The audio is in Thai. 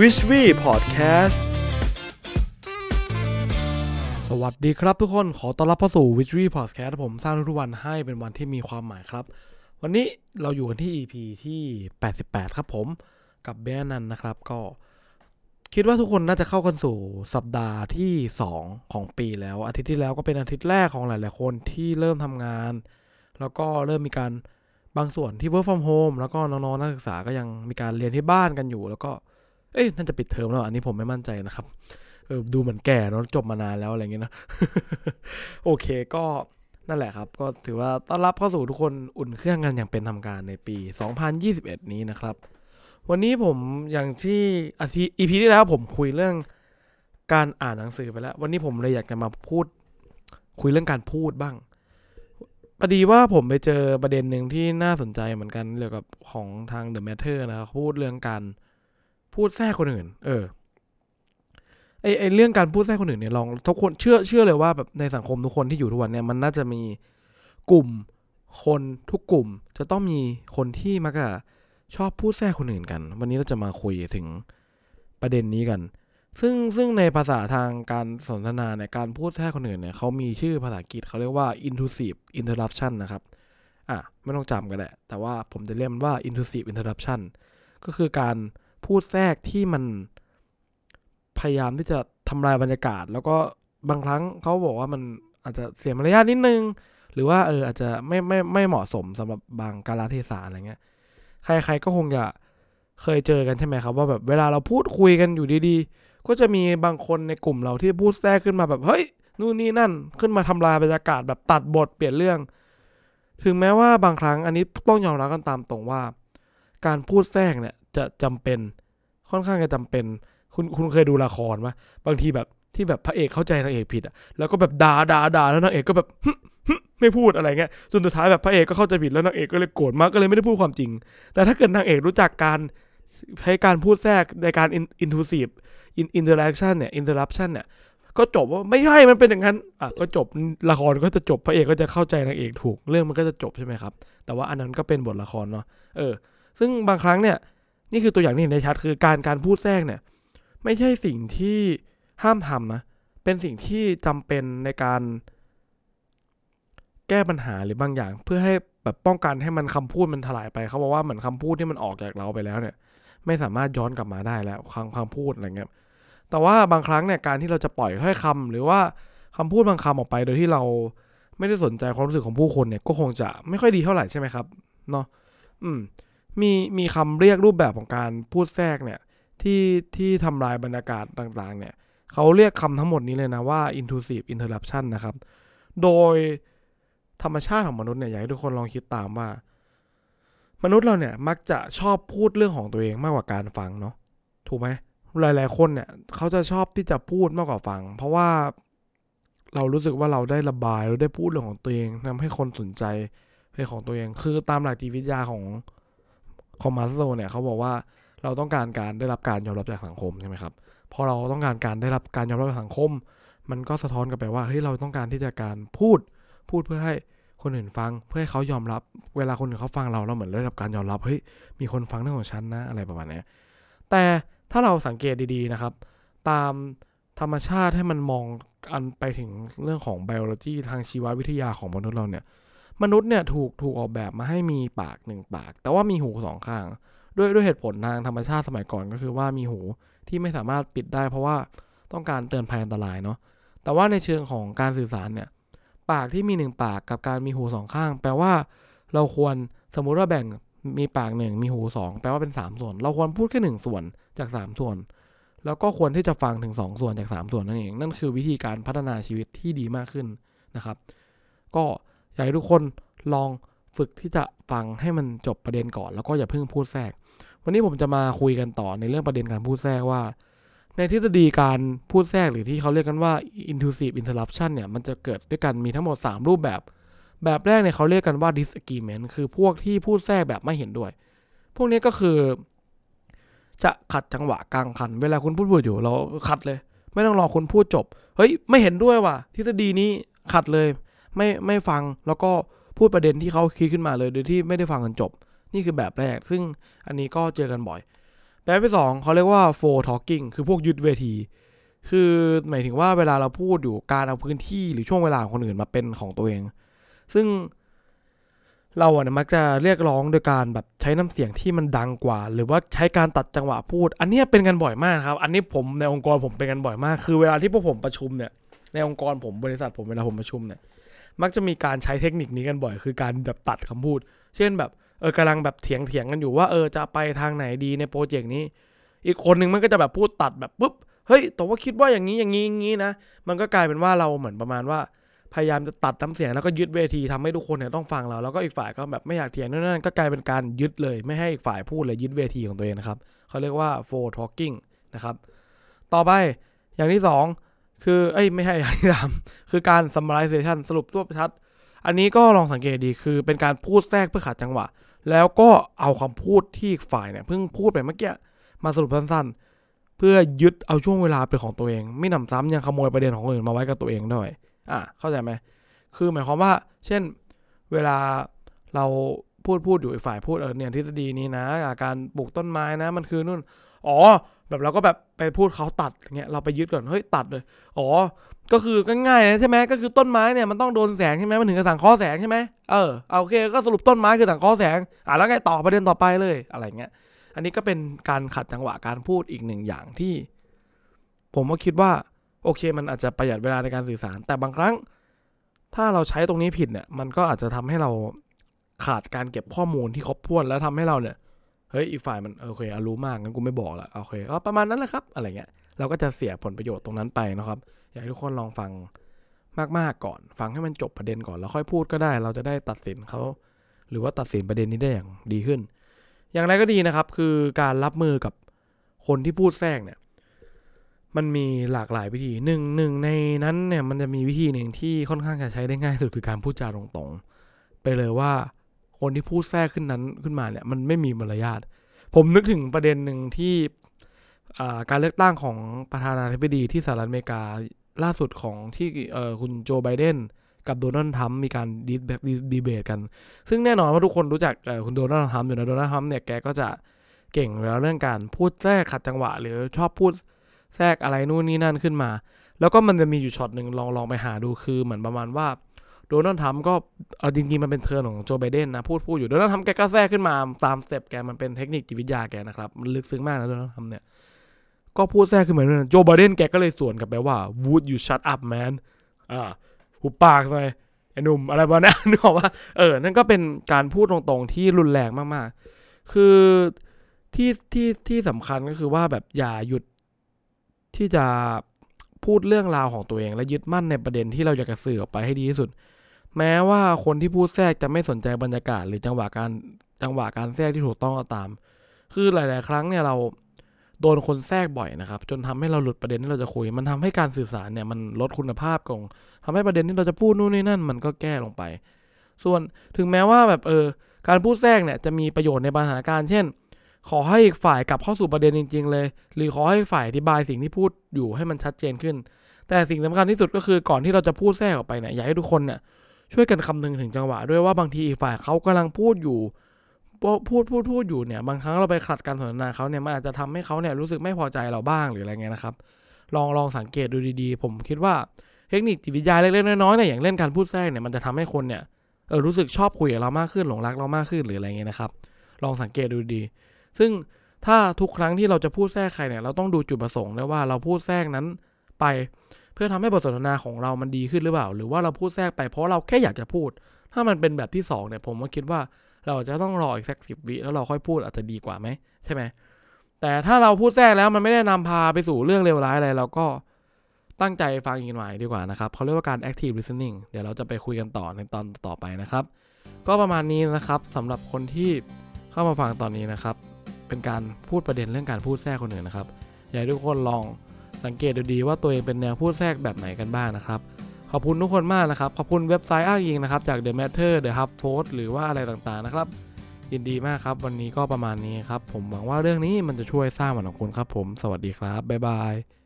w i s h w e Podcast สวัสดีครับทุกคนขอต้อนรับเข้าสู่ w i s h w e Podcast ผมสร้างทุกวันให้เป็นวันที่มีความหมายครับ วันนี้เราอยู่กันที่ EP ที่ 88 ครับผมกับเบนันนะครับ ก็ คิดว่าทุกคนน่าจะเข้ากันสู่สัปดาห์ที่ 2 ของปีแล้ว อาทิตย์ที่แล้วก็เป็นอาทิตย์แรกของหลาย ๆ คนที่เริ่มทำงาน แล้วก็เริ่มมีการบางส่วนที่ work from home แล้วก็น้อง ๆ นักศึกษาก็ยังมีการเรียนที่บ้านกันอยู่ แล้วก็ เอ้ยน่าจะปิดเทอมแล้วอันนี้ผมไม่มั่นใจนะครับเออดูเหมือนแก่เนอะจบมานานแล้วอะไรเงี้ยนะโอเคก็นั่นแหละครับ ก็ถือว่าต้อนรับเข้าสู่ทุกคนอุ่นเครื่องกันอย่างเป็นทำการในปี 2021 นี้นะครับ วันนี้ผมอย่างที่อาทิตย์ EP ที่แล้วผมคุยเรื่องการอ่านหนังสือไปแล้ว วันนี้ผมเลยอยากจะมาพูด คุยเรื่องการพูดบ้างพอดีว่าผมไปเจอประเด็นหนึ่งที่น่าสนใจเหมือนกันเกี่ยวกับของทาง The Matter นะครับพูดเรื่องการ พูดแทรกคนอื่น เออไอไอเรื่องการพูดแทรกคนอื่นเนี่ยลองทุกคนเชื่อเชื่อเลยว่าแบบในสังคมทุกคนที่อยู่ทุกวันเนี่ยมันน่าจะมีกลุ่มคนทุกกลุ่มจะต้องมีคนที่มักจะชอบพูดแทรกคนอื่นกัน วันนี้เราจะมาคุยถึงประเด็นนี้กัน ซึ่งซึ่งในภาษาทางการสนทนาในการพูดแทรกคนอื่นเนี่ยเขามีชื่อภาษาอังกฤษเขาเรียกว่า intrusive interruption นะครับอะไม่ต้องจำก็ได้แต่ว่าผมจะเรียกมันว่า intrusive interruption ก็คือการ พูดแทรกที่มันพยายามที่จะทำลายบรรยากาศ แล้วก็บางครั้งเขาบอกว่ามันอาจจะเสียมารยาทนิดนึง หรือว่าเอออาจจะไม่ไม่ไม่เหมาะสมสำหรับบางกาลเทศะอะไรเงี้ย ใคร ๆก็คงจะเคยเจอกันใช่ไหมครับ ว่าแบบเวลาเราพูดคุยกันอยู่ดีๆ ก็จะมีบางคนในกลุ่มเราที่พูดแทรกขึ้นมาแบบเฮ้ยนู่นนี่นั่นขึ้นมาทำลายบรรยากาศแบบตัดบทเปลี่ยนเรื่อง ถึงแม้ว่าบางครั้งอันนี้ต้องยอมรับกันตามตรงว่า การพูดแทรกเนี่ย จะจำเป็นค่อนข้างจะจำเป็น คุณคุณเคยดูละครไหมบางทีแบบที่แบบพระเอกเข้าใจนางเอกผิดอะแล้วก็แบบด่าด่าด่าแล้วนางเอกก็แบบไม่พูดอะไรเงี้ยจนสุดท้ายแบบพระเอกก็เข้าใจผิดแล้วนางเอกก็เลยโกรธมากก็เลยไม่ได้พูดความจริง แต่ถ้าเกิดนางเอกรู้จักการใช้การพูดแทรกในการ intrusive interaction เนี่ย interruption เนี่ยก็จบว่าไม่ใช่มันเป็นอย่างนั้นอะก็จบละครก็จะจบพระเอกก็จะเข้าใจนางเอกถูกเรื่องมันก็จะจบใช่ไหมครับ แต่ว่าอันนั้นก็เป็นบทละครเนาะเออ ซึ่งบางครั้งเนี่ย นี่คือตัวอย่างที่เห็นได้ชัดคือการการพูดแทรกเนี่ย ไม่ใช่สิ่งที่ห้ามทำนะ เป็นสิ่งที่จำเป็นในการแก้ปัญหาหรือบางอย่าง เพื่อให้แบบป้องกันให้มันคำพูดมันถลายไปเขาบอกว่าเหมือนคำพูดที่มันออกจากเราไปแล้วเนี่ย ไม่สามารถย้อนกลับมาได้แล้วคำคำพูดอะไรเงี้ยแต่ว่าบางครั้งเนี่ยการที่เราจะปล่อยถ้อยคำหรือว่าคำพูดบางคำออกไป โดยที่เราไม่ได้สนใจความรู้สึกของผู้คนเนี่ยก็คงจะไม่ค่อยดีเท่าไหร่ใช่ไหมครับเนาะอืม มีมีคำเรียกรูปแบบของการพูดแทรกเนี่ยที่ที่ทำลายบรรยากาศต่างๆเนี่ยเขาเรียกคำทั้งหมดนี้เลยนะว่า intrusive interruption นะครับ โดยธรรมชาติของมนุษย์เนี่ยอยากให้ทุกคนลองคิดตามว่า มนุษย์เราเนี่ยมักจะชอบพูดเรื่องของตัวเองมากกว่าการฟังเนาะถูกไหมหลาย ๆ คนเนี่ยเขาจะชอบที่จะพูดมากกว่าฟัง เพราะว่าเรารู้สึกว่าเราได้ระบายเราได้พูดเรื่องของตัวเองทำให้คนสนใจเรื่องของตัวเอง คือตามหลักจิตวิทยาของ ของมาสโลเนี่ยเขาบอกว่าเราต้องการการได้รับการยอมรับจากสังคมใช่ไหมครับพอเราต้องการการได้รับการยอมรับจากสังคม มันก็สะท้อนกลับไปว่าเฮ้ยเราต้องการที่จะการพูดพูดเพื่อให้คนอื่นฟังเพื่อให้เขายอมรับ เวลาคนอื่นเขาฟังเราเราเหมือนได้รับการยอมรับเฮ้ยมีคนฟังเรื่องของฉันนะอะไรประมาณนี้แต่ถ้าเราสังเกตดีๆนะครับ ตามธรรมชาติให้มันมองอันไปถึงเรื่องของไบโอโลจีทางชีววิทยาของมนุษย์เราเนี่ย มนุษย์เนี่ยถูกถูกออกแบบมาให้มีปากหนึ่งปาก แต่ว่ามีหูสองข้าง ด้วยด้วยเหตุผลทางธรรมชาติสมัยก่อนก็คือว่ามีหูที่ไม่สามารถปิดได้เพราะว่าต้องการเตือนภัยอันตรายเนาะแต่ว่าในเชิงของการสื่อสารเนี่ยปากที่มีหนึ่งปากกับการมีหูสองข้าง แปลว่าเราควรสมมุติว่าแบ่งมีปากหนึ่งมีหูสองแปลว่าเป็นสามส่วน เราควรพูดแค่หนึ่งส่วนจากสามส่วน แล้วก็ควรที่จะฟังถึงสองส่วนจากสามส่วนนั่นเองนั่นคือวิธีการพัฒนาชีวิตที่ดีมากขึ้นนะครับ ก็ อยากให้ทุกคนลองฝึกที่จะฟังให้มันจบประเด็นก่อนแล้วก็อย่าเพิ่งพูดแทรก วันนี้ผมจะมาคุยกันต่อในเรื่องประเด็นการพูดแทรกว่า ในทฤษฎีการพูดแทรกหรือที่เขาเรียกกันว่า intrusive interruption เนี่ยมันจะเกิดด้วยกันมีทั้งหมด 3 รูปแบบ แบบแรกเนี่ยเขาเรียกกันว่า disagreement คือพวกที่พูดแทรกแบบไม่เห็นด้วย พวกนี้ก็คือ จะขัดจังหวะกลางคัน เวลาคุณพูดพูดอยู่เราขัดเลย ไม่ต้องรอคุณพูดจบ เฮ้ย ไม่เห็นด้วยว่ะทฤษฎีนี้ขัดเลย ไม่ไม่ฟังแล้วก็พูดประเด็นที่เขาคิดขึ้นมาเลยโดยที่ไม่ได้ฟังกันจบ นี่คือแบบแรก ซึ่งอันนี้ก็เจอกันบ่อย แบบที่สองเขาเรียกว่า for talking คือพวกยึดเวที คือหมายถึงว่าเวลาเราพูดอยู่การเอาพื้นที่หรือช่วงเวลาของคนอื่นมาเป็นของตัวเอง ซึ่งเราอะเนี่ยมักจะเรียกร้องโดยการแบบใช้น้ำเสียงที่มันดังกว่า หรือว่าใช้การตัดจังหวะพูด อันนี้เป็นกันบ่อยมากครับ อันนี้ผมในองค์กรผมเป็นกันบ่อยมาก คือเวลาที่พวกผมประชุมเนี่ย ในองค์กรผมบริษัทผมเวลาผมประชุมเนี่ย มักจะมีการใช้เทคนิคนี้กันบ่อย คือการแบบตัดคำพูด เช่นแบบเออกำลังแบบเถียงเถียงกันอยู่ว่าเออจะไปทางไหนดีในโปรเจกต์นี้ อีกคนหนึ่งมันก็จะแบบพูดตัดแบบปุ๊บเฮ้ยแต่ว่าคิดว่าอย่างนี้อย่างนี้อย่างนี้นะ มันก็กลายเป็นว่าเราเหมือนประมาณว่า พยายามจะตัดน้ำเสียงแล้วก็ยึดเวทีทำให้ทุกคนเนี่ยต้องฟังเราแล้วก็อีกฝ่ายก็แบบไม่อยากเถียงนั่นนั่นก็กลายเป็นการยึดเลย ไม่ให้อีกฝ่ายพูดเลยยึดเวทีของตัวเองนะครับเขาเรียกว่า for talking นะครับต่อไปอย่างที่สอง คือเอ้ยไม่ใช่อย่างที่สามคือการ summarization สรุปตัวประชัด อันนี้ก็ลองสังเกตดีคือเป็นการพูดแทรกเพื่อขัดจังหวะ แล้วก็เอาคำพูดที่ฝ่ายเนี่ยเพิ่งพูดไปเมื่อกี้มาสรุปสั้นๆ เพื่อยึดเอาช่วงเวลาเป็นของตัวเอง ไม่หนำซ้ำยังขโมยประเด็นของคนอื่นมาไว้กับตัวเองด้วยอะเข้าใจไหมคือหมายความว่า เช่นเวลาเราพูดพูดอยู่อีกฝ่ายพูดเออเนี่ยทฤษฎีนี้นะ การปลูกต้นไม้นะ มันคือนู่น อ๋อ แบบเราก็แบบไปพูดเขาตัดอย่างเงี้ยเราไปยึดก่อนเฮ้ยตัดเลย อ๋อ ก็คือก็ง่ายนะใช่ไหมก็คือต้นไม้เนี่ยมันต้องโดนแสงใช่ไหมมันถึงจะสังเคราะห์แสงใช่ไหมเออเอาโอเคก็สรุปต้นไม้คือสังเคราะห์แสงอะแล้วไงต่อประเด็นต่อไปเลยอะไรเงี้ย อันนี้ก็เป็นการขัดจังหวะการพูดอีกหนึ่งอย่างที่ ผมก็คิดว่าโอเค มันอาจจะประหยัดเวลาในการสื่อสาร แต่บางครั้ง ถ้าเราใช้ตรงนี้ผิดเนี่ย มันก็อาจจะทำให้เราขาดการเก็บข้อมูลที่ครบถ้วน แล้วทำให้เราเนี่ย เฮ้ยอีกฝ่ายมันโอเครู้มากงั้นกูไม่บอกละโอเคก็ประมาณนั้นแหละครับ อะไรเงี้ยเราก็จะเสียผลประโยชน์ตรงนั้นไปนะครับ อยากให้ทุกคนลองฟังมากๆก่อน ฟังให้มันจบประเด็นก่อนแล้วค่อยพูดก็ได้ เราจะได้ตัดสินเขาหรือว่าตัดสินประเด็นนี้ได้อย่างดีขึ้น อย่างไรก็ดีนะครับ คือการรับมือกับคนที่พูดแทรกเนี่ย มันมีหลากหลายวิธีหนึ่งหนึ่งในนั้นเนี่ยมันจะมีวิธีหนึ่งที่ค่อนข้างจะใช้ได้ง่ายสุดคือการพูดจาตรงๆไปเลยว่า คนที่พูดแทรกขึ้นนั้นขึ้นมาเนี่ยมันไม่มีมารยาทผมนึกถึงประเด็นหนึ่งที่การเลือกตั้งของประธานาธิบดีที่สหรัฐอเมริกาล่าสุดของที่คุณโจไบเดนกับโดนัลด์ทรัมป์มีการดีแบบดีเบตกัน ซึ่งแน่นอนว่าทุกคนรู้จักคุณโดนัลด์ทรัมป์อยู่นะโดนัลด์ทรัมป์เนี่ยแกก็จะเก่งแล้วเรื่องการพูดแทรกขัดจังหวะ หรือชอบพูดแทรกอะไรนู่นนี่นั่นขึ้นมา แล้วก็มันจะมีอยู่ช็อตหนึ่งลองลองไปหาดูคือเหมือนประมาณว่า โดนัลด์ทรัมป์ก็เอาจริงๆมันเป็น turn ของโจไบเดนนะพูดพูดอยู่โดนัลด์ทรัมป์แกก็แทรกขึ้นมาตาม step แกมันเป็นเทคนิคจิตวิทยาแกนะครับมันลึกซึ้งมากนะโดนัลด์ทรัมป์เนี่ยก็พูดแทรกขึ้นมาด้วยโจไบเดนแกก็เลยสวนกลับไปว่า would you shut up man อ่าหุบปากเลยไอ้หนุ่มอะไรบ้างนะนึกออกว่าเออนั่นก็เป็นการพูดตรงๆที่รุนแรงมากๆ คือที่ที่ที่สำคัญก็คือว่าแบบอย่าหยุดที่จะพูดเรื่องราวของตัวเอง และยึดมั่นในประเด็นที่เราอยากจะสื่อออกไปให้ดีที่สุด แม้ว่าคนที่พูดแทรกจะไม่สนใจบรรยากาศ หรือจังหวะการจังหวะการแทรกที่ถูกต้องก็ตาม คือหลาย ๆ ครั้งเนี่ยเราโดนคนแทรกบ่อยนะครับ จนทำให้เราหลุดประเด็นที่เราจะคุย มันทำให้การสื่อสารเนี่ยมันลดคุณภาพกงทำให้ประเด็นที่เราจะพูดนู่นนี่นั่น มันก็แก้ลงไป ส่วนถึงแม้ว่าแบบเออการพูดแทรกเนี่ยจะมีประโยชน์ในบางสถานการณ์เช่น ขอให้อีกฝ่ายกลับเข้าสู่ประเด็นจริง ๆ เลย หรือขอให้ฝ่ายอธิบายสิ่งที่พูดอยู่ให้มันชัดเจนขึ้น แต่สิ่งสำคัญที่สุดก็คือก่อนที่เราจะพูดแทรกออกไปเนี่ยอยากให้ทุกคนเนี่ย ช่วยกันคำนึงถึงจังหวะด้วยว่าบางทีอีกฝ่ายเขากำลังพูดอยู่พูดพูดพูดอยู่เนี่ยบางครั้งเราไปขัดการสนทนาเขาเนี่ยมันอาจจะทำให้เขาเนี่ยรู้สึกไม่พอใจเราบ้างหรืออะไรเงี้ยนะครับ ลองลองสังเกตดูดีๆ ผมคิดว่าเทคนิคจิตวิทยาเล็กๆน้อยๆเนี่ยอย่างเล่นการพูดแทรกเนี่ยมันจะทำให้คนเนี่ยเออรู้สึกชอบคุยกับเรามากขึ้นหลงรักเรามากขึ้นหรืออะไรเงี้ยนะครับ ลองสังเกตดูดี ซึ่งถ้าทุกครั้งที่เราจะพูดแทรกใครเนี่ยเราต้องดูจุดประสงค์ด้วยว่าเราพูดแทรกนั้นไป พื่อทำให้บทสนทนาของเรามันดีขึ้นหรือเปล่า หรือว่าเราพูดแทรกไปเพราะเราแค่อยากจะพูด ถ้ามันเป็นแบบที่2เนี่ยผมก็คิดว่าเราจะต้องรออีกสักสิบวิแล้วเราค่อยพูดอาจจะดีกว่าไหมใช่ไหมแต่ถ้าเราพูดแทรกแล้วมันไม่ได้นำพาไปสู่เรื่องเลวร้ายอะไรเราก็ตั้งใจฟังอีกหน่อยดีกว่านะครับเขาเรียกว่าการ active listening เดี๋ยวเราจะไปคุยกันต่อในตอนต่อไปนะครับ ก็ประมาณนี้นะครับสำหรับคนที่เข้ามาฟังตอนนี้นะครับ เป็นการพูดประเด็นเรื่องการพูดแทรกคนอื่นนะครับ อยากให้ทุกคนลอง สังเกตดูดีว่าตัวเองเป็นแนวพูดแทรกแบบไหนกันบ้างนะครับขอบคุณทุกคนมากนะครับ ขอบคุณเว็บไซต์อ้างอิงนะครับจาก The Matter The Hub Post หรือว่าอะไรต่างๆนะครับ ยินดีมากครับ วันนี้ก็ประมาณนี้ครับ ผมหวังว่าเรื่องนี้มันจะช่วยสร้างวันของคุณครับผม สวัสดีครับ บ๊ายบาย